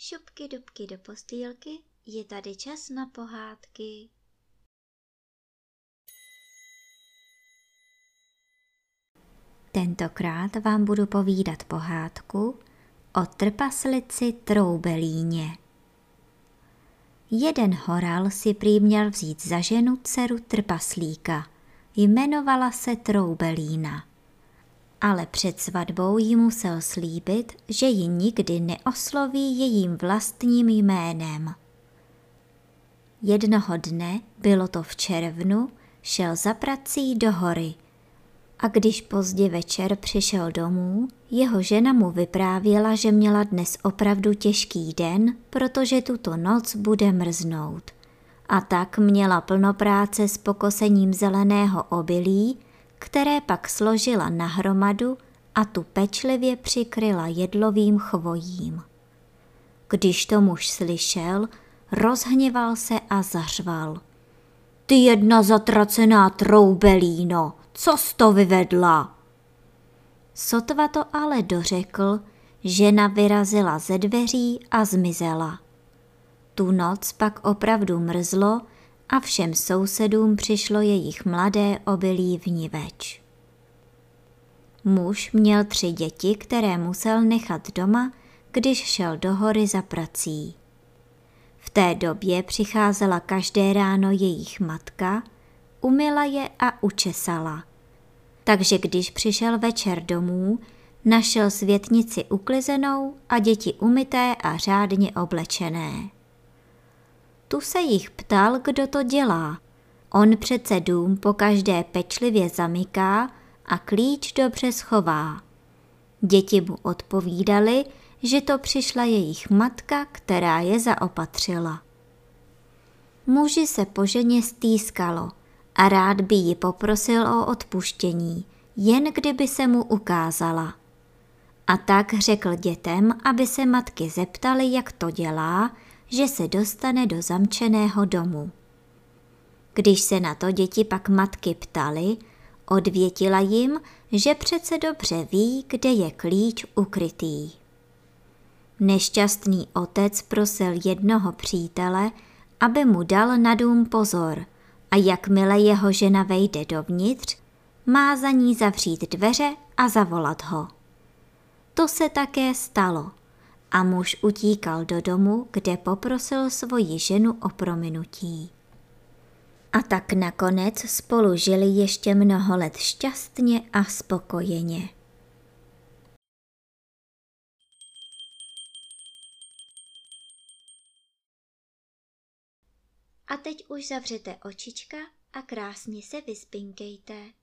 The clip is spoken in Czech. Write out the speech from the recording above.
dubky, dubky do postýlky, je tady čas na pohádky. Tentokrát vám budu povídat pohádku o trpaslici Troubelíně. Jeden horal si prý měl vzít za ženu dceru trpaslíka. Jmenovala se Troubelína ale před svatbou jí musel slíbit, že ji nikdy neosloví jejím vlastním jménem. Jednoho dne, bylo to v červnu, šel za prací do hory a když pozdě večer přišel domů, jeho žena mu vyprávěla, že měla dnes opravdu těžký den, protože tuto noc bude mrznout. A tak měla plno práce s pokosením zeleného obilí, které pak složila na hromadu a tu pečlivě přikryla jedlovým chvojím. Když to muž slyšel, rozhněval se a zařval. Ty jedna zatracená troubelíno, co jsi to vyvedla? Sotva to ale dořekl, žena vyrazila ze dveří a zmizela. Tu noc pak opravdu mrzlo a všem sousedům přišlo jejich mladé obilí vniveč. Muž měl tři děti, které musel nechat doma, když šel do hory za prací. V té době přicházela každé ráno jejich matka, umila je a učesala. Takže když přišel večer domů, našel světnici uklizenou a děti umyté a řádně oblečené. Tu se jich ptal, kdo to dělá. On přece dům po každé pečlivě zamyká a klíč dobře schová. Děti mu odpovídali, že to přišla jejich matka, která je zaopatřila. Muži se po ženě stýskalo a rád by ji poprosil o odpuštění, jen kdyby se mu ukázala. A tak řekl dětem, aby se matky zeptali, jak to dělá, že se dostane do zamčeného domu. Když se na to děti pak matky ptali, odvětila jim, že přece dobře ví, kde je klíč ukrytý. Nešťastný otec prosil jednoho přítele, aby mu dal na dům pozor a jakmile jeho žena vejde dovnitř, má za ní zavřít dveře a zavolat ho. To se také stalo a muž utíkal do domu, kde poprosil svoji ženu o prominutí. A tak nakonec spolu žili ještě mnoho let šťastně a spokojeně. A teď už zavřete očička a krásně se vyspinkejte.